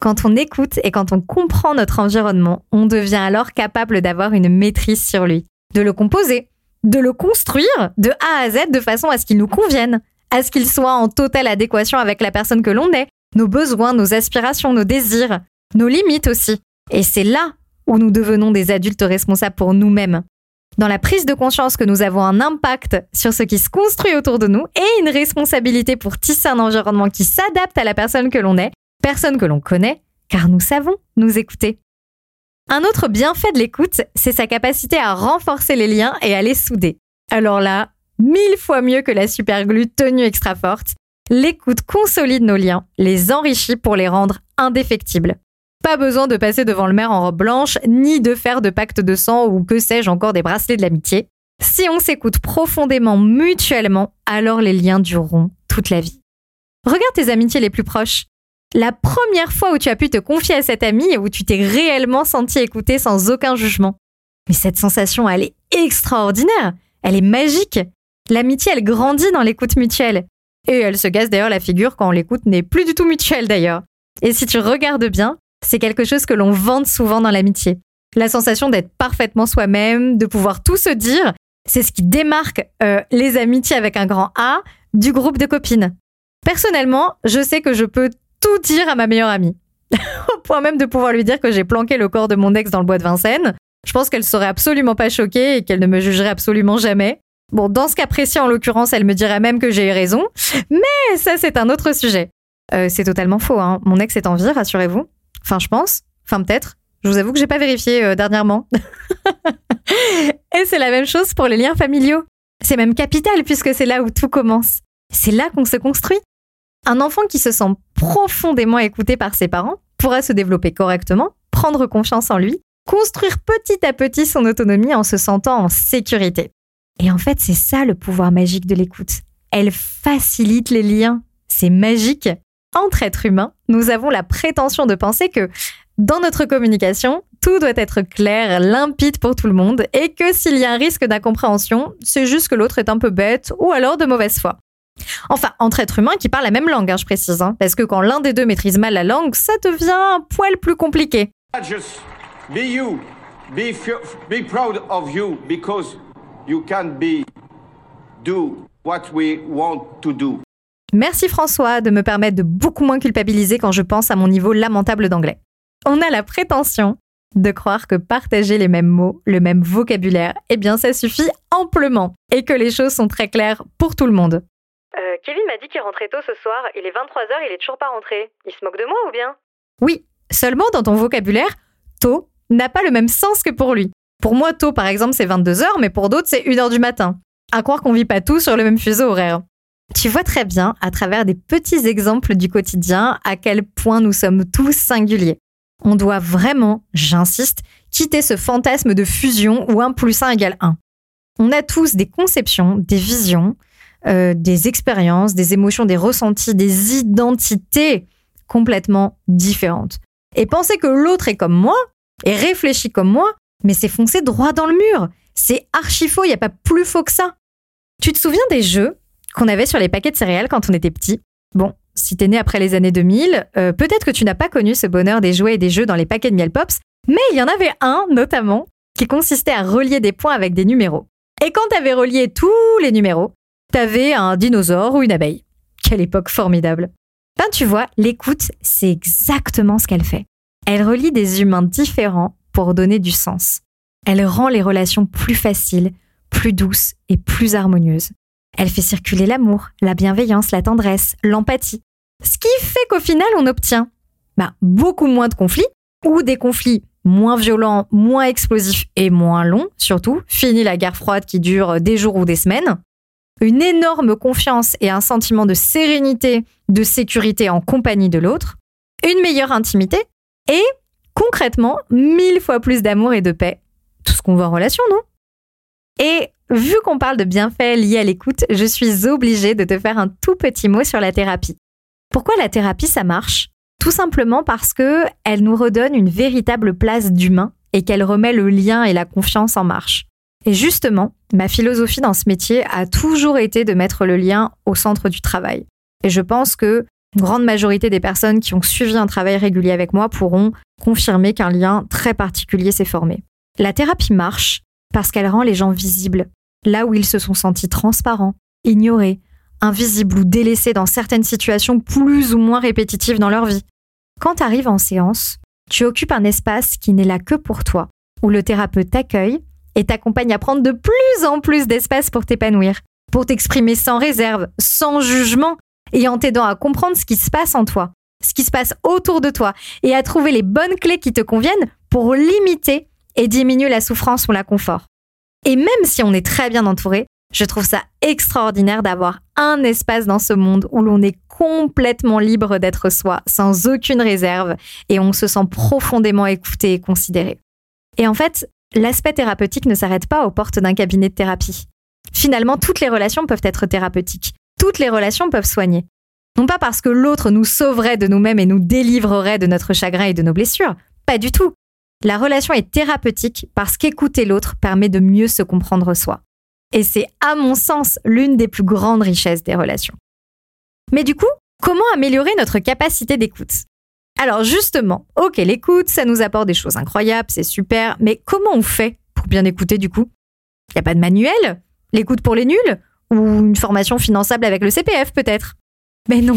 Quand on écoute et quand on comprend notre environnement, on devient alors capable d'avoir une maîtrise sur lui, de le composer, de le construire de A à Z de façon à ce qu'il nous convienne, à ce qu'il soit en totale adéquation avec la personne que l'on est, nos besoins, nos aspirations, nos désirs, nos limites aussi. Et c'est là où nous devenons des adultes responsables pour nous-mêmes. Dans la prise de conscience que nous avons un impact sur ce qui se construit autour de nous et une responsabilité pour tisser un environnement qui s'adapte à la personne que l'on est, personne que l'on connaît, car nous savons nous écouter. Un autre bienfait de l'écoute, c'est sa capacité à renforcer les liens et à les souder. Alors là, mille fois mieux que la superglue tenue extra forte, l'écoute consolide nos liens, les enrichit pour les rendre indéfectibles. Pas besoin de passer devant le maire en robe blanche, ni de faire de pacte de sang ou que sais-je encore des bracelets de l'amitié. Si on s'écoute profondément mutuellement, alors les liens dureront toute la vie. Regarde tes amitiés les plus proches la première fois où tu as pu te confier à cet ami et où tu t'es réellement senti écouté sans aucun jugement. Mais cette sensation, elle est extraordinaire, elle est magique. L'amitié, elle grandit dans l'écoute mutuelle. Et elle se gaze d'ailleurs la figure quand l'écoute n'est plus du tout mutuelle d'ailleurs. Et si tu regardes bien, c'est quelque chose que l'on vante souvent dans l'amitié. La sensation d'être parfaitement soi-même, de pouvoir tout se dire, c'est ce qui démarque euh, les amitiés avec un grand A du groupe de copines. Personnellement, je sais que je peux tout dire à ma meilleure amie. Au point même de pouvoir lui dire que j'ai planqué le corps de mon ex dans le bois de Vincennes. Je pense qu'elle serait absolument pas choquée et qu'elle ne me jugerait absolument jamais. Bon, dans ce cas précis, en l'occurrence, elle me dirait même que j'ai eu raison. Mais ça, c'est un autre sujet. Euh, c'est totalement faux, hein. Mon ex est en vie, rassurez-vous. Enfin, je pense. Enfin, peut-être. Je vous avoue que j'ai pas vérifié euh, dernièrement. et c'est la même chose pour les liens familiaux. C'est même capital puisque c'est là où tout commence. C'est là qu'on se construit. Un enfant qui se sent profondément écouté par ses parents pourra se développer correctement, prendre confiance en lui, construire petit à petit son autonomie en se sentant en sécurité. Et en fait, c'est ça le pouvoir magique de l'écoute. Elle facilite les liens. C'est magique. Entre êtres humains, nous avons la prétention de penser que dans notre communication, tout doit être clair, limpide pour tout le monde et que s'il y a un risque d'incompréhension, c'est juste que l'autre est un peu bête ou alors de mauvaise foi. Enfin, entre êtres humains qui parlent la même langue, hein, je précise. Hein, parce que quand l'un des deux maîtrise mal la langue, ça devient un poil plus compliqué. Merci François de me permettre de beaucoup moins culpabiliser quand je pense à mon niveau lamentable d'anglais. On a la prétention de croire que partager les mêmes mots, le même vocabulaire, eh bien ça suffit amplement et que les choses sont très claires pour tout le monde. Euh, Kevin m'a dit qu'il rentrait tôt ce soir. Il est 23h, il est toujours pas rentré. Il se moque de moi ou bien? Oui, seulement dans ton vocabulaire, tôt n'a pas le même sens que pour lui. Pour moi, tôt, par exemple, c'est 22h, mais pour d'autres, c'est 1h du matin. À croire qu'on vit pas tous sur le même fuseau horaire. Tu vois très bien, à travers des petits exemples du quotidien, à quel point nous sommes tous singuliers. On doit vraiment, j'insiste, quitter ce fantasme de fusion où 1 plus 1 égale 1. On a tous des conceptions, des visions, euh, des expériences, des émotions, des ressentis, des identités complètement différentes. Et penser que l'autre est comme moi et réfléchit comme moi, mais c'est foncer droit dans le mur. C'est archi faux, il n'y a pas plus faux que ça. Tu te souviens des jeux? Qu'on avait sur les paquets de céréales quand on était petit Bon, si t'es né après les années 2000, euh, peut-être que tu n'as pas connu ce bonheur des jouets et des jeux dans les paquets de miel pops, mais il y en avait un notamment qui consistait à relier des points avec des numéros. Et quand tu avais relié tous les numéros, t'avais un dinosaure ou une abeille. Quelle époque formidable. Ben tu vois, l'écoute, c'est exactement ce qu'elle fait. Elle relie des humains différents pour donner du sens. Elle rend les relations plus faciles, plus douces et plus harmonieuses. Elle fait circuler l'amour, la bienveillance, la tendresse, l'empathie. Ce qui fait qu'au final, on obtient ben, beaucoup moins de conflits ou des conflits moins violents, moins explosifs et moins longs, surtout. Fini la guerre froide qui dure des jours ou des semaines. Une énorme confiance et un sentiment de sérénité, de sécurité en compagnie de l'autre. Une meilleure intimité et, concrètement, mille fois plus d'amour et de paix. Tout ce qu'on voit en relation, non? Et vu qu'on parle de bienfaits liés à l'écoute, je suis obligée de te faire un tout petit mot sur la thérapie. Pourquoi la thérapie, ça marche? Tout simplement parce que elle nous redonne une véritable place d'humain et qu'elle remet le lien et la confiance en marche. Et justement, ma philosophie dans ce métier a toujours été de mettre le lien au centre du travail. Et je pense que une grande majorité des personnes qui ont suivi un travail régulier avec moi pourront confirmer qu'un lien très particulier s'est formé. La thérapie marche parce qu'elle rend les gens visibles, là où ils se sont sentis transparents, ignorés, invisibles ou délaissés dans certaines situations plus ou moins répétitives dans leur vie. Quand tu arrives en séance, tu occupes un espace qui n'est là que pour toi, où le thérapeute t'accueille et t'accompagne à prendre de plus en plus d'espace pour t'épanouir, pour t'exprimer sans réserve, sans jugement, et en t'aidant à comprendre ce qui se passe en toi, ce qui se passe autour de toi, et à trouver les bonnes clés qui te conviennent pour limiter et diminuer la souffrance ou l'inconfort. Et même si on est très bien entouré, je trouve ça extraordinaire d'avoir un espace dans ce monde où l'on est complètement libre d'être soi, sans aucune réserve, et on se sent profondément écouté et considéré. Et en fait, l'aspect thérapeutique ne s'arrête pas aux portes d'un cabinet de thérapie. Finalement, toutes les relations peuvent être thérapeutiques. Toutes les relations peuvent soigner. Non pas parce que l'autre nous sauverait de nous-mêmes et nous délivrerait de notre chagrin et de nos blessures. Pas du tout. La relation est thérapeutique parce qu'écouter l'autre permet de mieux se comprendre soi. Et c'est, à mon sens, l'une des plus grandes richesses des relations. Mais du coup, comment améliorer notre capacité d'écoute? Alors justement, ok, l'écoute, ça nous apporte des choses incroyables, c'est super, mais comment on fait pour bien écouter du coup? Il n'y a pas de manuel? L'écoute pour les nuls? Ou une formation finançable avec le CPF peut-être? Mais non,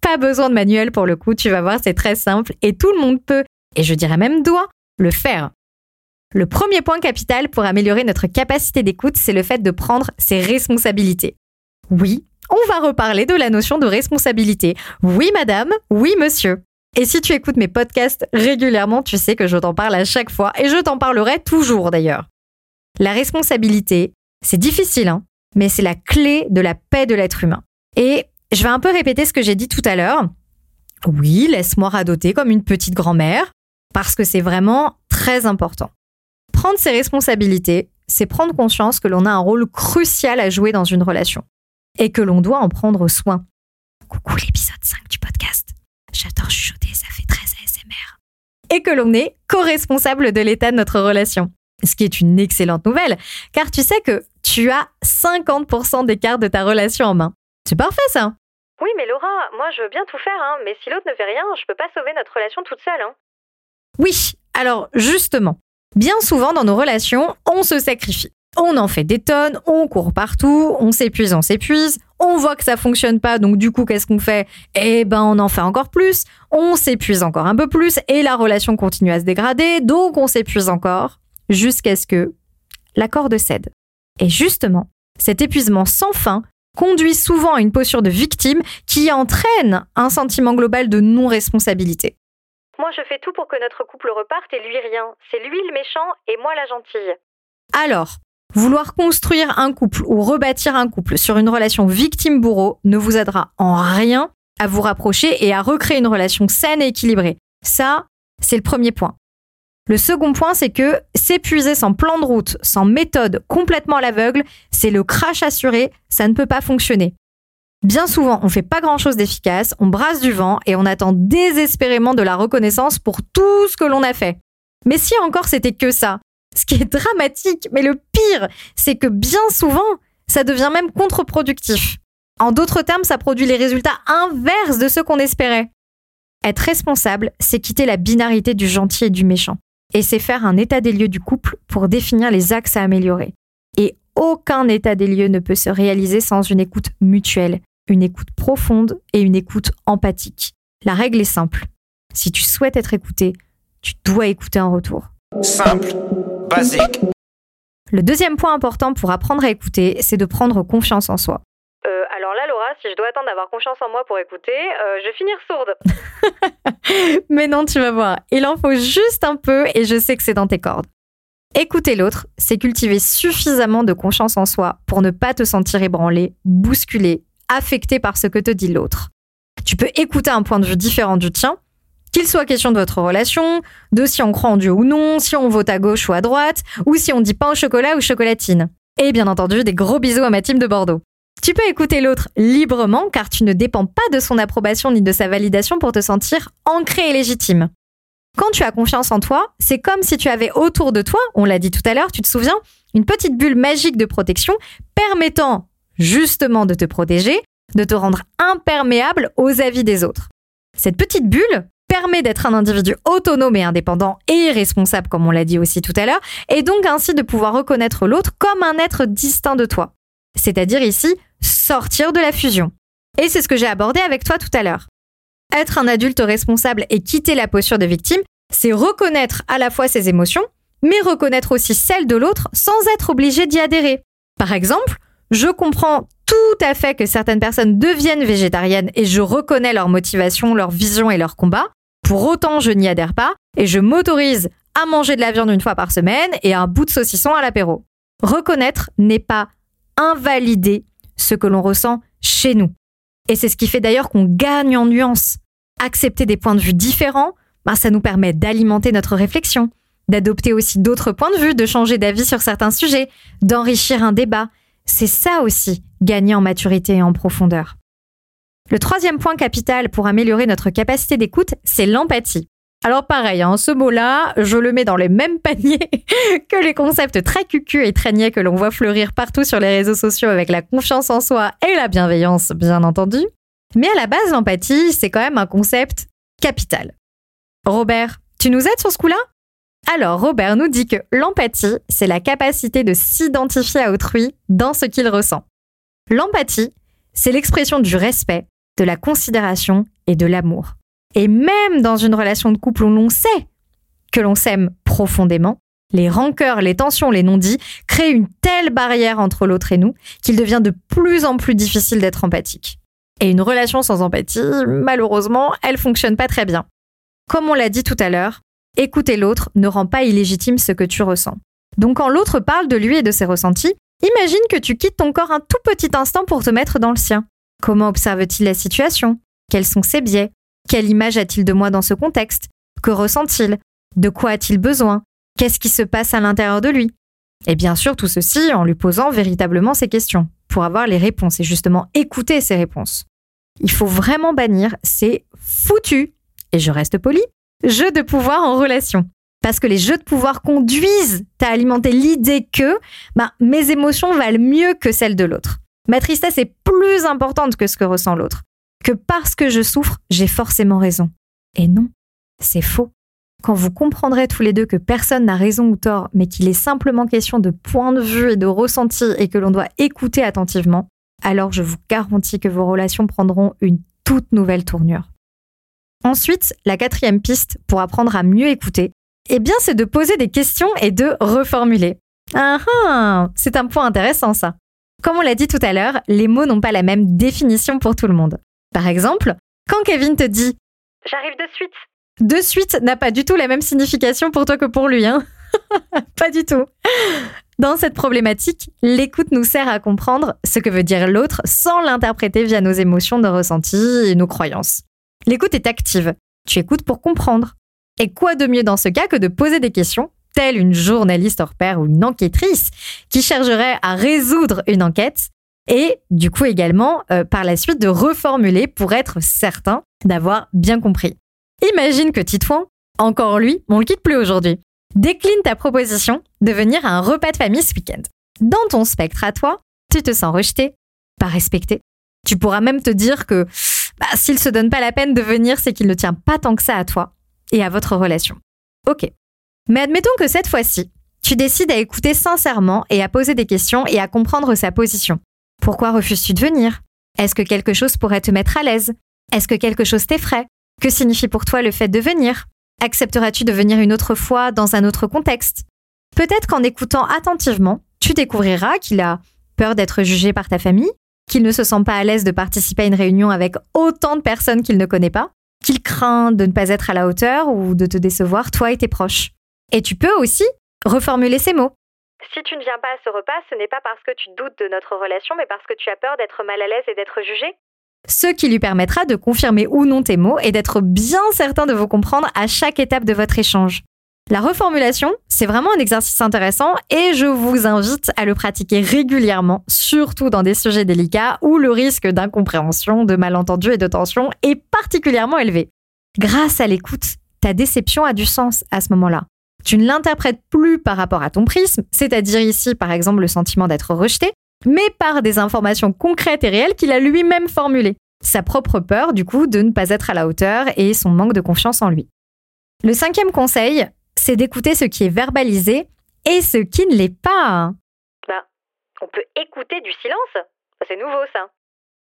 pas besoin de manuel pour le coup, tu vas voir, c'est très simple et tout le monde peut, et je dirais même doit, le faire. Le premier point capital pour améliorer notre capacité d'écoute, c'est le fait de prendre ses responsabilités. Oui, on va reparler de la notion de responsabilité. Oui, madame, oui, monsieur. Et si tu écoutes mes podcasts régulièrement, tu sais que je t'en parle à chaque fois et je t'en parlerai toujours d'ailleurs. La responsabilité, c'est difficile, hein, mais c'est la clé de la paix de l'être humain. Et je vais un peu répéter ce que j'ai dit tout à l'heure. Oui, laisse-moi radoter comme une petite grand-mère, parce que c'est vraiment très important. Prendre ses responsabilités, c'est prendre conscience que l'on a un rôle crucial à jouer dans une relation et que l'on doit en prendre soin. Coucou l'épisode 5 du podcast. J'adore chuchoter, ça fait très ASMR. Et que l'on est co-responsable de l'état de notre relation. Ce qui est une excellente nouvelle, car tu sais que tu as 50% d'écart de ta relation en main. C'est parfait ça Oui, mais Laura, moi je veux bien tout faire, hein, mais si l'autre ne fait rien, je peux pas sauver notre relation toute seule. Hein. Oui, alors justement, Bien souvent dans nos relations, on se sacrifie. On en fait des tonnes, on court partout, on s'épuise, on s'épuise, on voit que ça fonctionne pas, donc du coup, qu'est-ce qu'on fait? Eh ben, on en fait encore plus, on s'épuise encore un peu plus, et la relation continue à se dégrader, donc on s'épuise encore, jusqu'à ce que la corde cède. Et justement, cet épuisement sans fin conduit souvent à une posture de victime qui entraîne un sentiment global de non-responsabilité. Moi, je fais tout pour que notre couple reparte et lui rien. C'est lui le méchant et moi la gentille. Alors, vouloir construire un couple ou rebâtir un couple sur une relation victime-bourreau ne vous aidera en rien à vous rapprocher et à recréer une relation saine et équilibrée. Ça, c'est le premier point. Le second point, c'est que s'épuiser sans plan de route, sans méthode, complètement à l'aveugle, c'est le crash assuré, ça ne peut pas fonctionner. Bien souvent, on fait pas grand chose d'efficace, on brasse du vent et on attend désespérément de la reconnaissance pour tout ce que l'on a fait. Mais si encore c'était que ça, ce qui est dramatique, mais le pire, c'est que bien souvent, ça devient même contre-productif. En d'autres termes, ça produit les résultats inverses de ceux qu'on espérait. Être responsable, c'est quitter la binarité du gentil et du méchant. Et c'est faire un état des lieux du couple pour définir les axes à améliorer. Et aucun état des lieux ne peut se réaliser sans une écoute mutuelle, une écoute profonde et une écoute empathique. La règle est simple. Si tu souhaites être écouté, tu dois écouter en retour. Simple, basique. Le deuxième point important pour apprendre à écouter, c'est de prendre confiance en soi. Euh, alors là, Laura, si je dois attendre d'avoir confiance en moi pour écouter, euh, je vais finir sourde. Mais non, tu vas voir, il en faut juste un peu et je sais que c'est dans tes cordes. Écouter l'autre, c'est cultiver suffisamment de confiance en soi pour ne pas te sentir ébranlé, bousculé, affecté par ce que te dit l'autre. Tu peux écouter un point de vue différent du tien, qu'il soit question de votre relation, de si on croit en Dieu ou non, si on vote à gauche ou à droite, ou si on dit pain au chocolat ou chocolatine. Et bien entendu, des gros bisous à ma team de Bordeaux. Tu peux écouter l'autre librement car tu ne dépends pas de son approbation ni de sa validation pour te sentir ancré et légitime. Quand tu as confiance en toi, c'est comme si tu avais autour de toi, on l'a dit tout à l'heure, tu te souviens, une petite bulle magique de protection permettant justement de te protéger, de te rendre imperméable aux avis des autres. Cette petite bulle permet d'être un individu autonome et indépendant et responsable, comme on l'a dit aussi tout à l'heure, et donc ainsi de pouvoir reconnaître l'autre comme un être distinct de toi. C'est-à-dire ici, sortir de la fusion. Et c'est ce que j'ai abordé avec toi tout à l'heure. Être un adulte responsable et quitter la posture de victime, c'est reconnaître à la fois ses émotions, mais reconnaître aussi celles de l'autre sans être obligé d'y adhérer. Par exemple, je comprends tout à fait que certaines personnes deviennent végétariennes et je reconnais leur motivation, leur vision et leur combat. Pour autant, je n'y adhère pas et je m'autorise à manger de la viande une fois par semaine et un bout de saucisson à l'apéro. Reconnaître n'est pas invalider ce que l'on ressent chez nous. Et c'est ce qui fait d'ailleurs qu'on gagne en nuances. Accepter des points de vue différents, ben, ça nous permet d'alimenter notre réflexion, d'adopter aussi d'autres points de vue, de changer d'avis sur certains sujets, d'enrichir un débat. C'est ça aussi, gagner en maturité et en profondeur. Le troisième point capital pour améliorer notre capacité d'écoute, c'est l'empathie. Alors pareil, hein, ce mot-là, je le mets dans les mêmes paniers que les concepts très cucu et très niais que l'on voit fleurir partout sur les réseaux sociaux avec la confiance en soi et la bienveillance, bien entendu. Mais à la base, l'empathie, c'est quand même un concept capital. Robert, tu nous aides sur ce coup-là? Alors, Robert nous dit que l'empathie, c'est la capacité de s'identifier à autrui dans ce qu'il ressent. L'empathie, c'est l'expression du respect, de la considération et de l'amour. Et même dans une relation de couple où l'on sait que l'on s'aime profondément, les rancœurs, les tensions, les non-dits créent une telle barrière entre l'autre et nous qu'il devient de plus en plus difficile d'être empathique. Et une relation sans empathie, malheureusement, elle fonctionne pas très bien. Comme on l'a dit tout à l'heure, écouter l'autre ne rend pas illégitime ce que tu ressens. Donc quand l'autre parle de lui et de ses ressentis, imagine que tu quittes ton corps un tout petit instant pour te mettre dans le sien. Comment observe-t-il la situation? Quels sont ses biais? Quelle image a-t-il de moi dans ce contexte? Que ressent-il? De quoi a-t-il besoin? Qu'est-ce qui se passe à l'intérieur de lui? Et bien sûr, tout ceci en lui posant véritablement ces questions, pour avoir les réponses et justement écouter ces réponses. Il faut vraiment bannir ces foutus, et je reste poli, jeux de pouvoir en relation. Parce que les jeux de pouvoir conduisent à alimenter l'idée que bah, mes émotions valent mieux que celles de l'autre. Ma tristesse est plus importante que ce que ressent l'autre. Que parce que je souffre, j'ai forcément raison. Et non, c'est faux. Quand vous comprendrez tous les deux que personne n'a raison ou tort, mais qu'il est simplement question de point de vue et de ressenti et que l'on doit écouter attentivement, alors je vous garantis que vos relations prendront une toute nouvelle tournure. Ensuite, la quatrième piste pour apprendre à mieux écouter, eh bien, c'est de poser des questions et de reformuler. Ah ah, c'est un point intéressant ça. Comme on l'a dit tout à l'heure, les mots n'ont pas la même définition pour tout le monde. Par exemple, quand Kevin te dit J'arrive de suite. De suite n'a pas du tout la même signification pour toi que pour lui, hein Pas du tout. Dans cette problématique, l'écoute nous sert à comprendre ce que veut dire l'autre sans l'interpréter via nos émotions, nos ressentis et nos croyances. L'écoute est active. Tu écoutes pour comprendre. Et quoi de mieux dans ce cas que de poser des questions, telle une journaliste hors pair ou une enquêtrice qui chercherait à résoudre une enquête et du coup également euh, par la suite de reformuler pour être certain d'avoir bien compris. Imagine que Titouan, encore lui, on le quitte plus aujourd'hui, décline ta proposition de venir à un repas de famille ce week-end. Dans ton spectre à toi, tu te sens rejeté, pas respecté. Tu pourras même te dire que bah, s'il se donne pas la peine de venir, c'est qu'il ne tient pas tant que ça à toi et à votre relation. Ok. Mais admettons que cette fois-ci, tu décides à écouter sincèrement et à poser des questions et à comprendre sa position. Pourquoi refuses-tu de venir? Est-ce que quelque chose pourrait te mettre à l'aise? Est-ce que quelque chose t'effraie? Que signifie pour toi le fait de venir? Accepteras-tu de venir une autre fois dans un autre contexte? Peut-être qu'en écoutant attentivement, tu découvriras qu'il a peur d'être jugé par ta famille, qu'il ne se sent pas à l'aise de participer à une réunion avec autant de personnes qu'il ne connaît pas, qu'il craint de ne pas être à la hauteur ou de te décevoir, toi et tes proches. Et tu peux aussi reformuler ces mots. Si tu ne viens pas à ce repas, ce n'est pas parce que tu doutes de notre relation, mais parce que tu as peur d'être mal à l'aise et d'être jugé. Ce qui lui permettra de confirmer ou non tes mots et d'être bien certain de vous comprendre à chaque étape de votre échange. La reformulation, c'est vraiment un exercice intéressant et je vous invite à le pratiquer régulièrement, surtout dans des sujets délicats où le risque d'incompréhension, de malentendu et de tension est particulièrement élevé. Grâce à l'écoute, ta déception a du sens à ce moment-là. Tu ne l'interprètes plus par rapport à ton prisme, c'est-à-dire ici par exemple le sentiment d'être rejeté, mais par des informations concrètes et réelles qu'il a lui-même formulées. Sa propre peur, du coup, de ne pas être à la hauteur et son manque de confiance en lui. Le cinquième conseil, c'est d'écouter ce qui est verbalisé et ce qui ne l'est pas. Bah, on peut écouter du silence. C'est nouveau ça.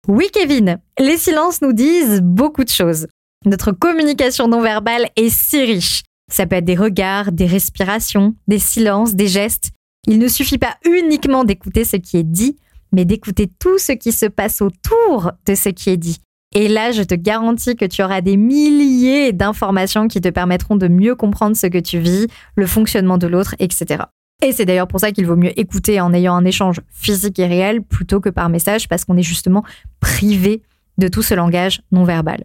Oui, Kevin, les silences nous disent beaucoup de choses. Notre communication non verbale est si riche. Ça peut être des regards, des respirations, des silences, des gestes. Il ne suffit pas uniquement d'écouter ce qui est dit, mais d'écouter tout ce qui se passe autour de ce qui est dit. Et là, je te garantis que tu auras des milliers d'informations qui te permettront de mieux comprendre ce que tu vis, le fonctionnement de l'autre, etc. Et c'est d'ailleurs pour ça qu'il vaut mieux écouter en ayant un échange physique et réel plutôt que par message, parce qu'on est justement privé de tout ce langage non verbal.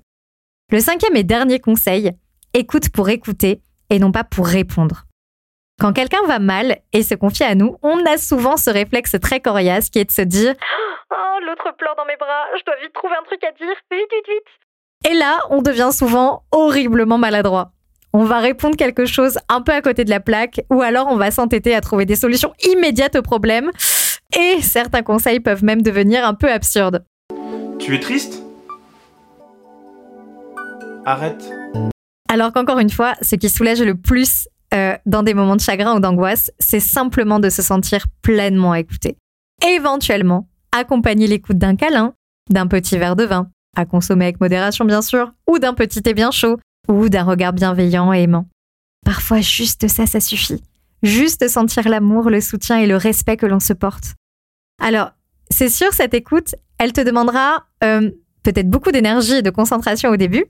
Le cinquième et dernier conseil, écoute pour écouter et non pas pour répondre. Quand quelqu'un va mal et se confie à nous, on a souvent ce réflexe très coriace qui est de se dire Oh, l'autre pleure dans mes bras, je dois vite trouver un truc à dire, vite, vite, vite. Et là, on devient souvent horriblement maladroit. On va répondre quelque chose un peu à côté de la plaque, ou alors on va s'entêter à trouver des solutions immédiates au problème, et certains conseils peuvent même devenir un peu absurdes. Tu es triste? Arrête. Alors qu'encore une fois, ce qui soulage le plus euh, dans des moments de chagrin ou d'angoisse, c'est simplement de se sentir pleinement écouté. Éventuellement, accompagner l'écoute d'un câlin, d'un petit verre de vin, à consommer avec modération bien sûr, ou d'un petit thé bien chaud, ou d'un regard bienveillant et aimant. Parfois, juste ça, ça suffit. Juste sentir l'amour, le soutien et le respect que l'on se porte. Alors, c'est sûr, cette écoute, elle te demandera euh, peut-être beaucoup d'énergie et de concentration au début.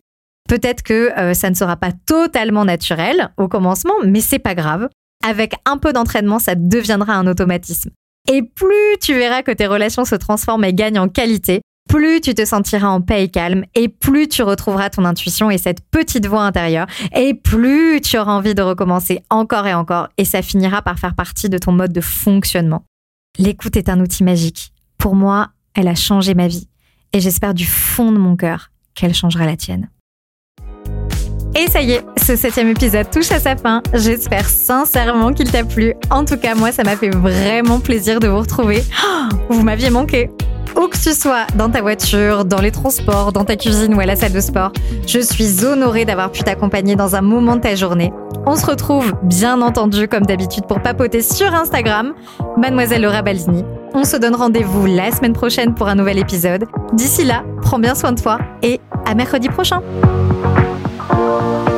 Peut-être que euh, ça ne sera pas totalement naturel au commencement, mais c'est pas grave. Avec un peu d'entraînement, ça deviendra un automatisme. Et plus tu verras que tes relations se transforment et gagnent en qualité, plus tu te sentiras en paix et calme, et plus tu retrouveras ton intuition et cette petite voix intérieure, et plus tu auras envie de recommencer encore et encore, et ça finira par faire partie de ton mode de fonctionnement. L'écoute est un outil magique. Pour moi, elle a changé ma vie, et j'espère du fond de mon cœur qu'elle changera la tienne. Et ça y est, ce septième épisode touche à sa fin. J'espère sincèrement qu'il t'a plu. En tout cas, moi, ça m'a fait vraiment plaisir de vous retrouver. Oh, vous m'aviez manqué. Où que tu sois, dans ta voiture, dans les transports, dans ta cuisine ou à la salle de sport, je suis honorée d'avoir pu t'accompagner dans un moment de ta journée. On se retrouve, bien entendu, comme d'habitude, pour papoter sur Instagram, Mademoiselle Laura Balzini. On se donne rendez-vous la semaine prochaine pour un nouvel épisode. D'ici là, prends bien soin de toi et à mercredi prochain. Thank you.